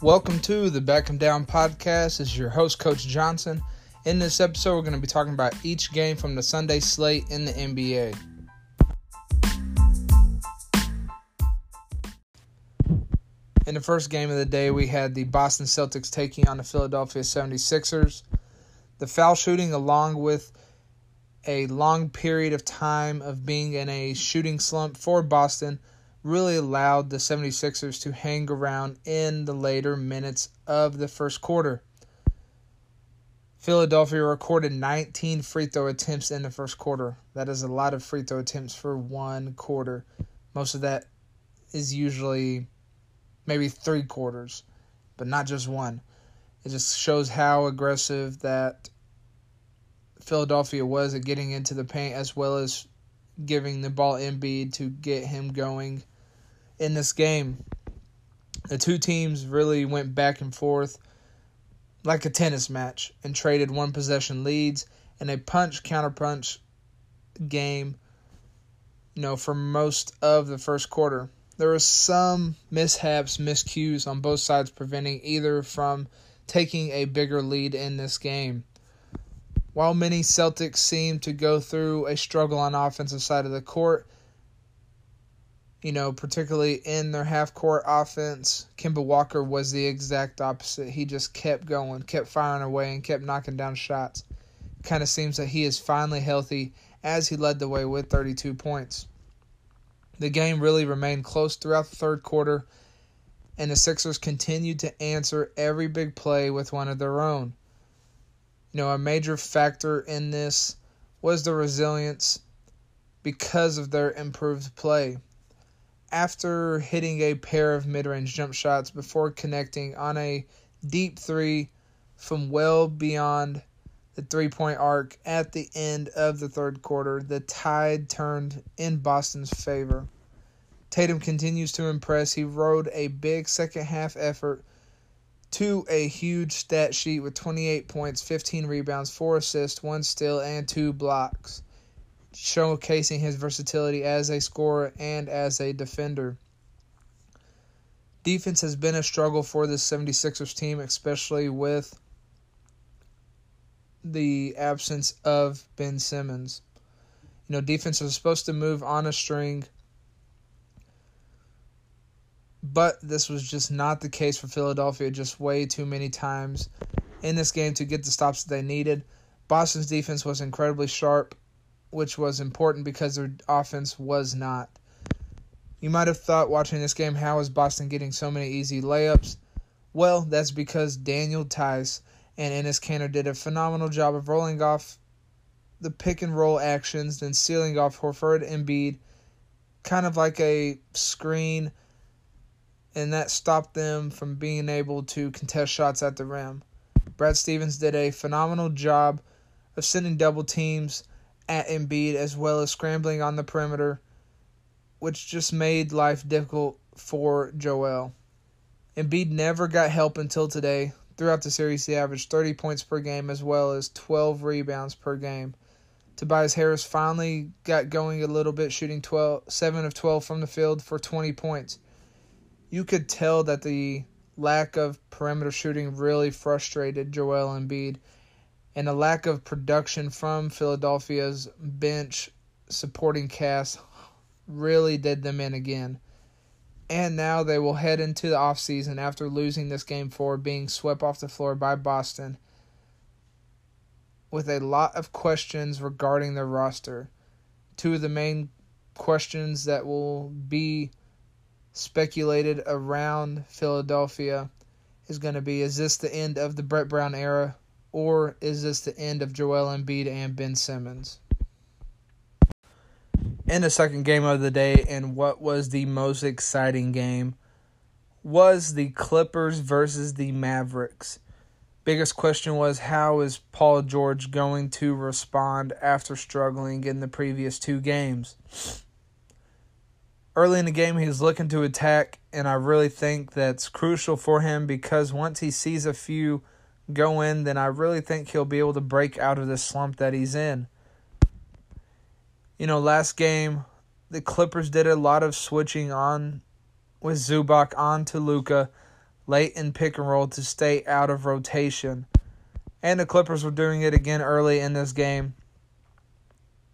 Welcome to the Back 'em Down podcast. This is your host, Coach Johnson. In this episode, we're going to be talking about each game from the Sunday slate in the NBA. In the first game of the day, we had the Boston Celtics taking on the Philadelphia 76ers. The foul shooting, along with a long period of time of being in a shooting slump for Boston, really allowed the 76ers to hang around in the later minutes of the first quarter. Philadelphia recorded 19 free throw attempts in the first quarter. That is a lot of free throw attempts for one quarter. Most of that is usually maybe three quarters, but not just one. It just shows how aggressive that Philadelphia was at getting into the paint as well as giving the ball Embiid to get him going in this game. The two teams really went back and forth like a tennis match and traded one possession leads in a punch counterpunch game you know for most of the first quarter there were some mishaps, miscues on both sides, preventing either from taking a bigger lead in this game. While many Celtics seemed to go through a struggle on the offensive side of the court, you know, particularly in their half court offense, Kemba Walker was the exact opposite. He just kept going, kept firing away, and kept knocking down shots. Kind of seems that he is finally healthy as he led the way with 32 points. The game really remained close throughout the third quarter, and the Sixers continued to answer every big play with one of their own. You know, a major factor in this was the resilience because of their improved play. After hitting a pair of mid range jump shots before connecting on a deep three from well beyond the three point arc at the end of the third quarter, the tide turned in Boston's favor. Tatum continues to impress. He rode a big second half effort to a huge stat sheet with 28 points, 15 rebounds, 4 assists, 1 steal, and 2 blocks, showcasing his versatility as a scorer and as a defender. Defense has been a struggle for the 76ers team, especially with the absence of Ben Simmons. You know, defense is supposed to move on a string, but this was just not the case for Philadelphia, just way too many times in this game to get the stops that they needed. Boston's defense was incredibly sharp, which was important because their offense was not. You might have thought watching this game, how is Boston getting so many easy layups? Well, that's because Daniel Theis and Enes Kanter did a phenomenal job of rolling off the pick and roll actions, then sealing off Horford and Embiid, kind of like a screen, and that stopped them from being able to contest shots at the rim. Brad Stevens did a phenomenal job of sending double teams at Embiid as well as scrambling on the perimeter, which just made life difficult for Joel. Embiid never got help until today, Throughout the series, he averaged 30 points per game as well as 12 rebounds per game. Tobias Harris finally got going a little bit, shooting 12, 7 of 12 from the field for 20 points. You could tell that the lack of perimeter shooting really frustrated Joel Embiid, and a lack of production from Philadelphia's bench supporting cast really did them in again and now they will head into the offseason after losing this game four, being swept off the floor by Boston, with a lot of questions regarding their roster. Two of the main questions that will be speculated around Philadelphia is going to be is this the end of the Brett Brown era, or is this the end of Joel Embiid and Ben Simmons? in the second game of the day and what was the most exciting game was the Clippers versus the Mavericks. Biggest question was how is Paul George going to respond after struggling in the previous two games? Early in the game, he's looking to attack, and I really think that's crucial for him because once he sees a few go in, then I really think he'll be able to break out of the slump that he's in you know, last game, the Clippers did a lot of switching on with Zubac on to Luka. late in pick and roll to stay out of rotation. And the Clippers were doing it again early in this game.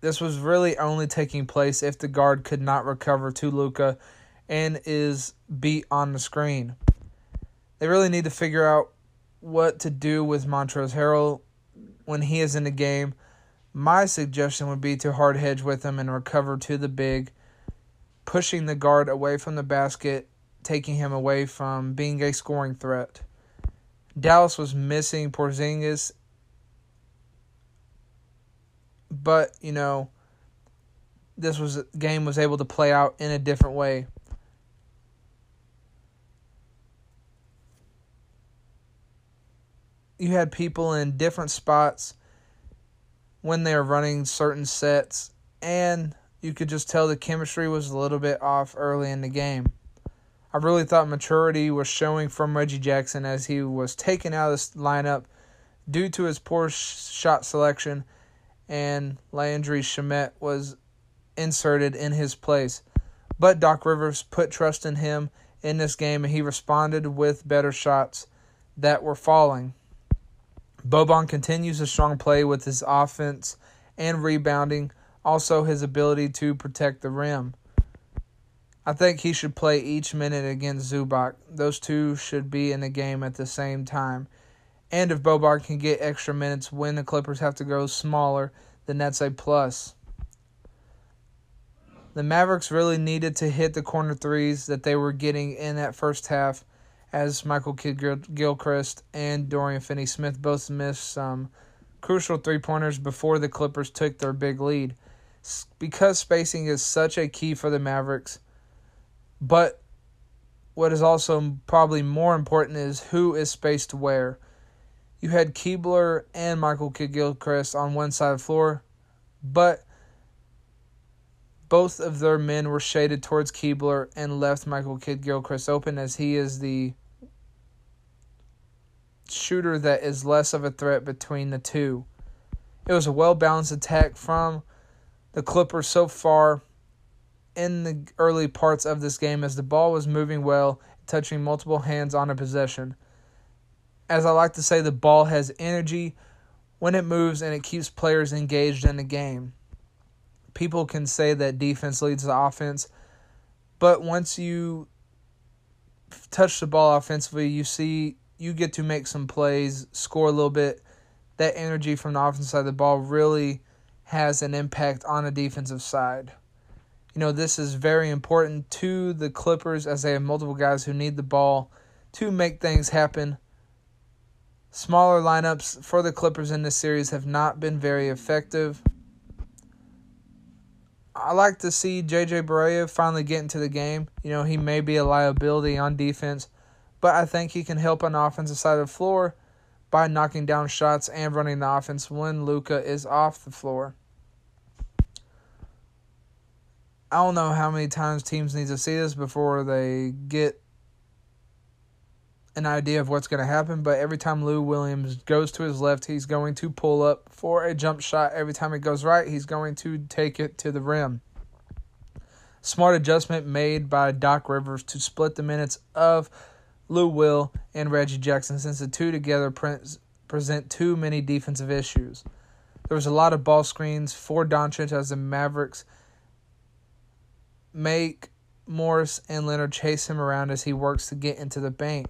This was really only taking place if the guard could not recover to Luka and is beat on the screen. They really need to figure out what to do with Montrezl Harrell when he is in the game. My suggestion would be to hard hedge with him and recover to the big, pushing the guard away from the basket, taking him away from being a scoring threat. Dallas was missing Porzingis, but you know, this was game was able to play out in a different way. You had people in different spots when they were running certain sets, and you could just tell the chemistry was a little bit off early in the game. I really thought maturity was showing from Reggie Jackson as he was taken out of this lineup due to his poor shot selection, and Landry Shamet was inserted in his place. But Doc Rivers put trust in him in this game, and he responded with better shots that were falling. Boban continues a strong play with his offense and rebounding, also his ability to protect the rim. I think he should play each minute against Zubac. Those two should be in the game at the same time. And if Boban can get extra minutes when the Clippers have to go smaller, then that's a plus. The Mavericks really needed to hit the corner threes that they were getting in that first half, as Michael Kidd Gilchrist and Dorian Finney Smith both missed some crucial three pointers before the Clippers took their big lead. Because spacing is such a key for the Mavericks, but what is also probably more important is who is spaced where. You had Kleber and Michael Kidd Gilchrist on one side of the floor, but both of their men were shaded towards Kleber and left Michael Kidd Gilchrist open as he is the shooter that is less of a threat between the two. It was a well balanced attack from the Clippers so far in the early parts of this game as the ball was moving well, touching multiple hands on a possession. As I like to say, the ball has energy when it moves and it keeps players engaged in the game. People can say that defense leads the offense, but once you touch the ball offensively, you see you get to make some plays, score a little bit. That energy from the offensive side of the ball really has an impact on the defensive side. You know, this is very important to the Clippers as they have multiple guys who need the ball to make things happen. Smaller lineups for the Clippers in this series have not been very effective. I like to see JJ Barea finally get into the game. You know, he may be a liability on defense, but I think he can help on the offensive side of the floor by knocking down shots and running the offense when Luka is off the floor. I don't know how many times teams need to see this before they get an idea of what's going to happen, but every time Lou Williams goes to his left, he's going to pull up for a jump shot. Every time it goes right, he's going to take it to the rim. Smart adjustment made by Doc Rivers to split the minutes of Lou Will and Reggie Jackson since the two together present too many defensive issues. There was a lot of ball screens for Doncic as the Mavericks make Morris and Leonard chase him around as he works to get into the paint.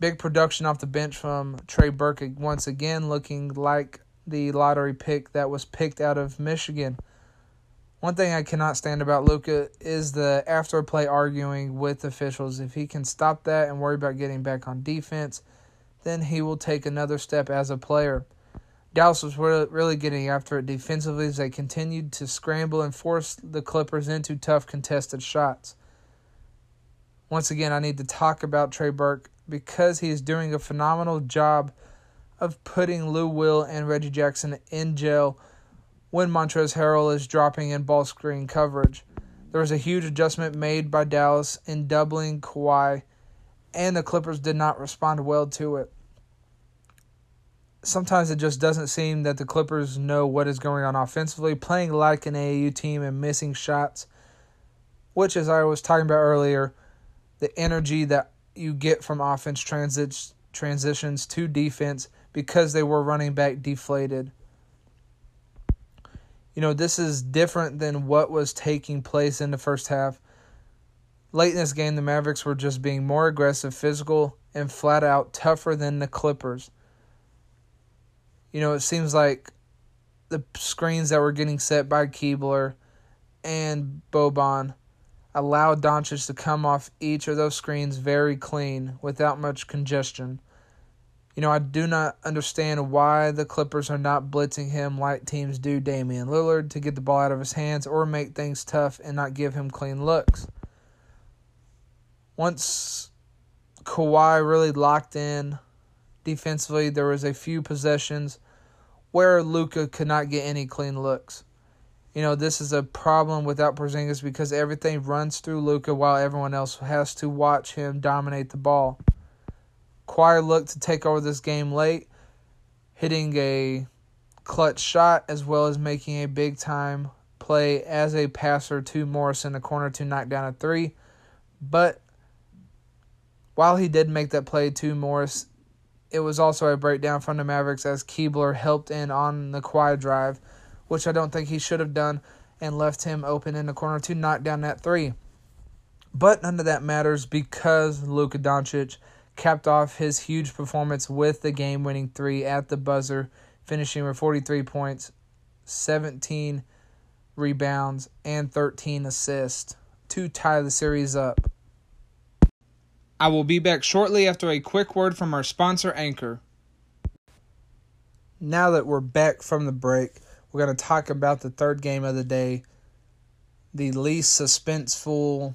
Big production off the bench from Trey Burke once again looking like the lottery pick that was picked out of Michigan. One thing I cannot stand about Luka is the after play arguing with officials. If he can stop that and worry about getting back on defense, then he will take another step as a player. Dallas was really getting after it defensively as they continued to scramble and force the Clippers into tough contested shots. Once again, I need to talk about Trey Burke because he is doing a phenomenal job of putting Lou Will and Reggie Jackson in jail when Montrezl Harrell is dropping in ball screen coverage. There was a huge adjustment made by Dallas in doubling Kawhi, and the Clippers did not respond well to it sometimes it just doesn't seem that the Clippers know what is going on offensively, playing like an AAU team and missing shots, which, as I was talking about earlier, the energy that you get from offense transit, transitions to defense because they were running back deflated. You know, this is different than what was taking place in the first half. Late in this game, the Mavericks were just being more aggressive, physical, and flat out tougher than the Clippers. You know, it seems like the screens that were getting set by Kleber and Boban allowed Doncic to come off each of those screens very clean without much congestion. You know, I do not understand why the Clippers are not blitzing him like teams do Damian Lillard to get the ball out of his hands or make things tough and not give him clean looks. Once Kawhi really locked in defensively, there was a few possessions where Luka could not get any clean looks. You know, this is a problem without Porzingis because everything runs through Luka while everyone else has to watch him dominate the ball. Kawhi looked to take over this game late, hitting a clutch shot as well as making a big time play as a passer to Morris in the corner to knock down a three. But while he did make that play to Morris, it was also a breakdown from the Mavericks as Kleber helped in on the Kawhi drive, which I don't think he should have done, and left him open in the corner to knock down that three. But none of that matters because Luka Doncic capped off his huge performance with the game winning three at the buzzer, finishing with 43 points, 17 rebounds, and 13 assists to tie the series up. I will be back shortly after a quick word from our sponsor, Anchor. Now that we're back from the break, we're going to talk about the third game of the day, the least suspenseful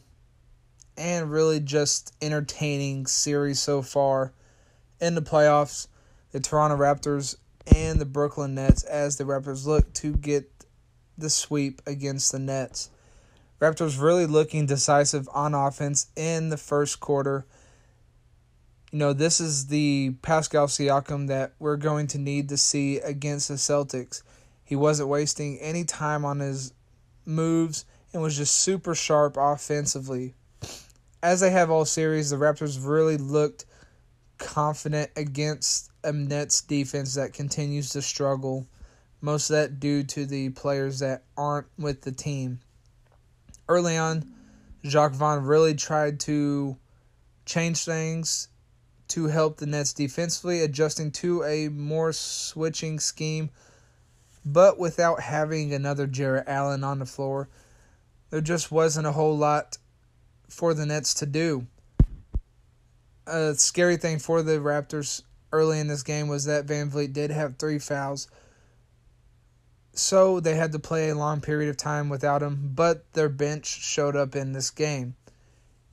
and really just entertaining series so far in the playoffs. The Toronto Raptors and the Brooklyn Nets as the Raptors look to get the sweep against the Nets. Raptors really looking decisive on offense in the first quarter. You know, this is the Pascal Siakam that we're going to need to see against the Celtics. He wasn't wasting any time on his moves and was just super sharp offensively as they have all series, the Raptors really looked confident against a Nets defense that continues to struggle. Most of that due to the players that aren't with the team. Early on, Jacque Vaughn really tried to change things to help the Nets defensively, adjusting to a more switching scheme, but without having another Jarrett Allen on the floor. There just wasn't a whole lot for the Nets to do. A scary thing for the Raptors early in this game was that VanVleet did have three fouls. So they had to play a long period of time without him, but their bench showed up in this game.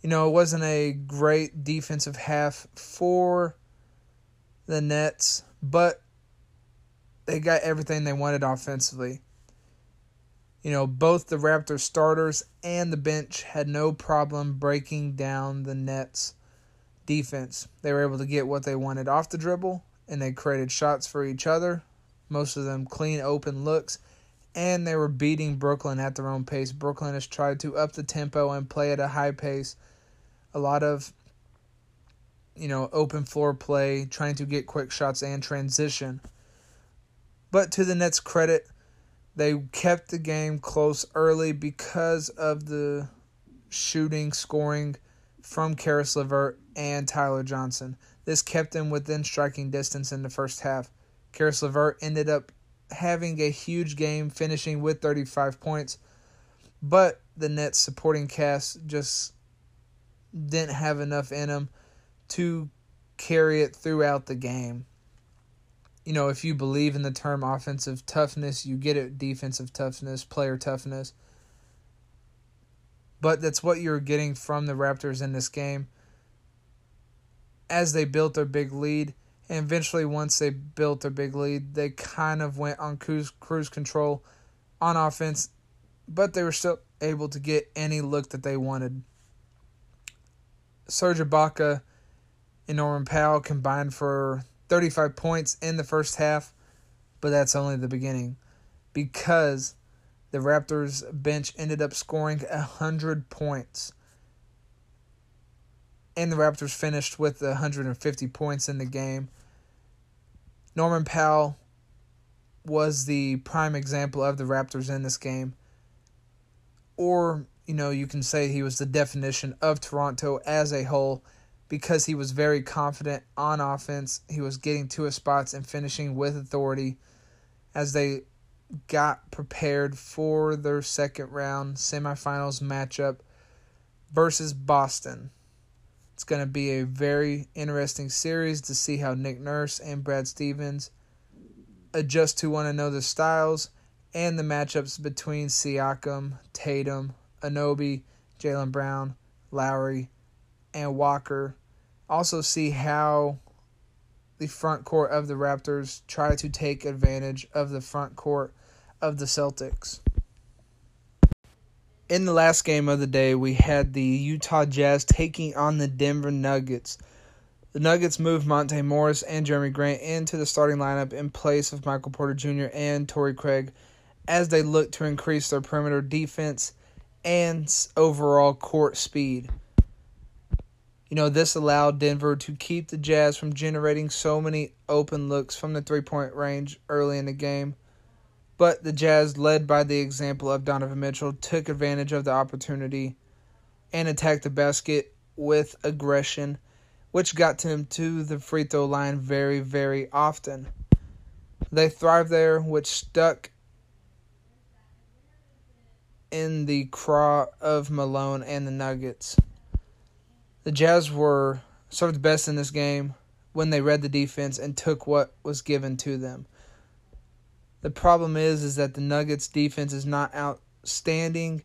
You know, it wasn't a great defensive half for the Nets, but they got everything they wanted offensively. You know, both the Raptors starters and the bench had no problem breaking down the Nets defense. They were able to get what they wanted off the dribble, and they created shots for each other, most of them clean, open looks, and they were beating Brooklyn at their own pace. Brooklyn has tried to up the tempo and play at a high pace. A lot of, you know, open floor play, trying to get quick shots and transition. But to the Nets' credit, they kept the game close early because of the shooting, scoring from Caris LeVert and Tyler Johnson. This kept them within striking distance in the first half. Caris LeVert ended up having a huge game, finishing with 35 points, but the Nets supporting cast just didn't have enough in them to carry it throughout the game you know, if you believe in the term offensive toughness, you get it defensive toughness, player toughness. But that's what you're getting from the Raptors in this game. As they built their big lead, and eventually once they built their big lead, they kind of went on cruise, cruise control on offense, but they were still able to get any look that they wanted. Serge Ibaka and Norman Powell combined for 35 points in the first half, but that's only the beginning because the Raptors bench ended up scoring 100 points. and the Raptors finished with 150 points in the game. Norman Powell was the prime example of the Raptors in this game. Or, you know, you can say he was the definition of Toronto as a whole because he was very confident on offense. He was getting to his spots and finishing with authority as they got prepared for their second round semifinals matchup versus Boston. It's going to be a very interesting series to see how Nick Nurse and Brad Stevens adjust to one another's styles and the matchups between Siakam, Tatum, Anunoby, Jaylen Brown, Lowry, and Walker. Also, see how the front court of the Raptors try to take advantage of the front court of the Celtics in the last game of the day, we had the Utah Jazz taking on the Denver Nuggets. The Nuggets moved Monte Morris and Jerami Grant into the starting lineup in place of Michael Porter Jr. and Torrey Craig as they look to increase their perimeter defense and overall court speed. You know, this allowed Denver to keep the Jazz from generating so many open looks from the three point range early in the game. But the Jazz, led by the example of Donovan Mitchell, took advantage of the opportunity and attacked the basket with aggression, which got them to the free throw line very, very often. They thrived there, which stuck in the craw of Malone and the Nuggets. The Jazz were served best in this game when they read the defense and took what was given to them. The problem is is that the Nuggets defense is not outstanding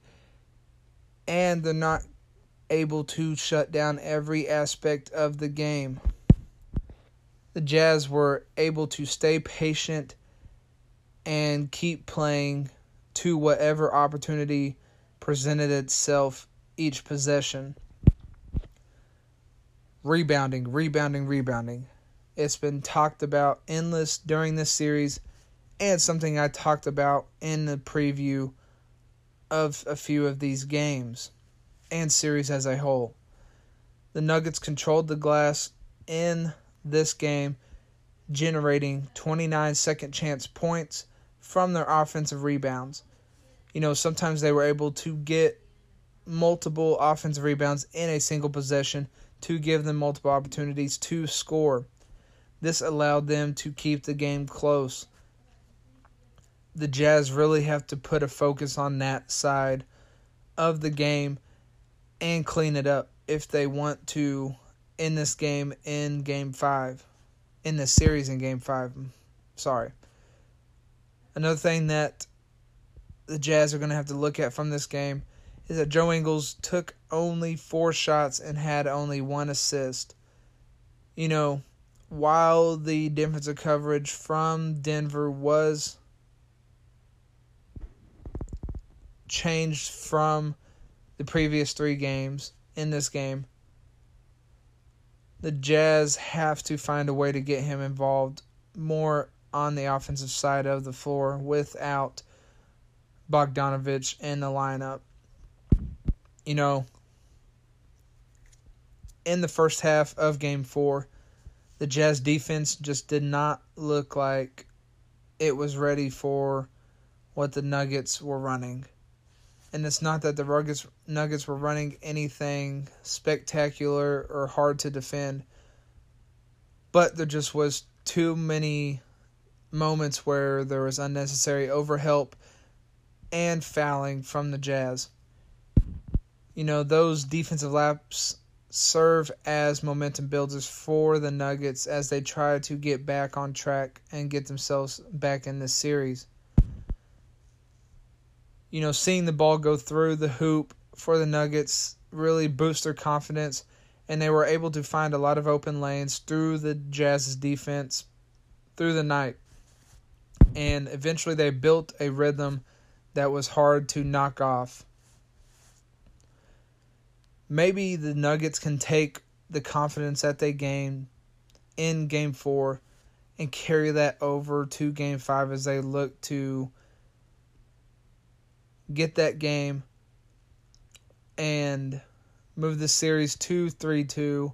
and they're not able to shut down every aspect of the game. The Jazz were able to stay patient and keep playing to whatever opportunity presented itself each possession. Rebounding, rebounding, rebounding. It's been talked about endless during this series and something I talked about in the preview of a few of these games and series as a whole. The Nuggets controlled the glass in this game, generating 29 second chance points from their offensive rebounds. You know, sometimes they were able to get multiple offensive rebounds in a single possession to give them multiple opportunities to score. This allowed them to keep the game close the Jazz really have to put a focus on that side of the game and clean it up if they want to in this game in game 5 in this series in game 5 sorry another thing that the Jazz are going to have to look at from this game is that Joe Ingles took only 4 shots and had only one assist you know while the defensive coverage from Denver was changed from the previous three games in this game. The Jazz have to find a way to get him involved more on the offensive side of the floor without Bogdanovich in the lineup. You know, in the first half of game four, the Jazz defense just did not look like it was ready for what the Nuggets were running and it's not that the Nuggets Nuggets were running anything spectacular or hard to defend, but there just was too many moments where there was unnecessary overhelp and fouling from the Jazz. You know, those defensive laps serve as momentum builders for the Nuggets as they try to get back on track and get themselves back in this series you know, seeing the ball go through the hoop for the Nuggets really boost their confidence, and they were able to find a lot of open lanes through the Jazz's defense through the night. And eventually they built a rhythm that was hard to knock off. Maybe the Nuggets can take the confidence that they gained in game four and carry that over to game five as they look to get that game and move the series to 3 2,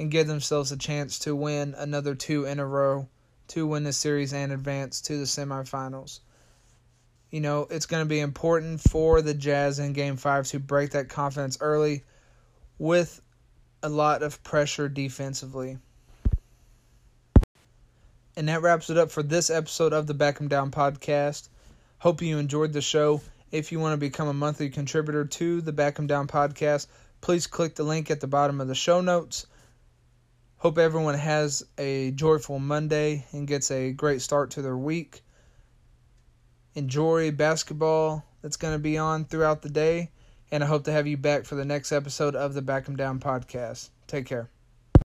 and give themselves a chance to win another two in a row to win the series and advance to the semifinals. You know, it's going to be important for the Jazz in game five to break that confidence early with a lot of pressure defensively. And that wraps it up for this episode of the Back 'em Down podcast. Hope you enjoyed the show. If you want to become a monthly contributor to the Back 'em Down podcast, please click the link at the bottom of the show notes. Hope everyone has a joyful Monday and gets a great start to their week. Enjoy basketball that's going to be on throughout the day, and I hope to have you back for the next episode of the Back 'em Down podcast. Take care.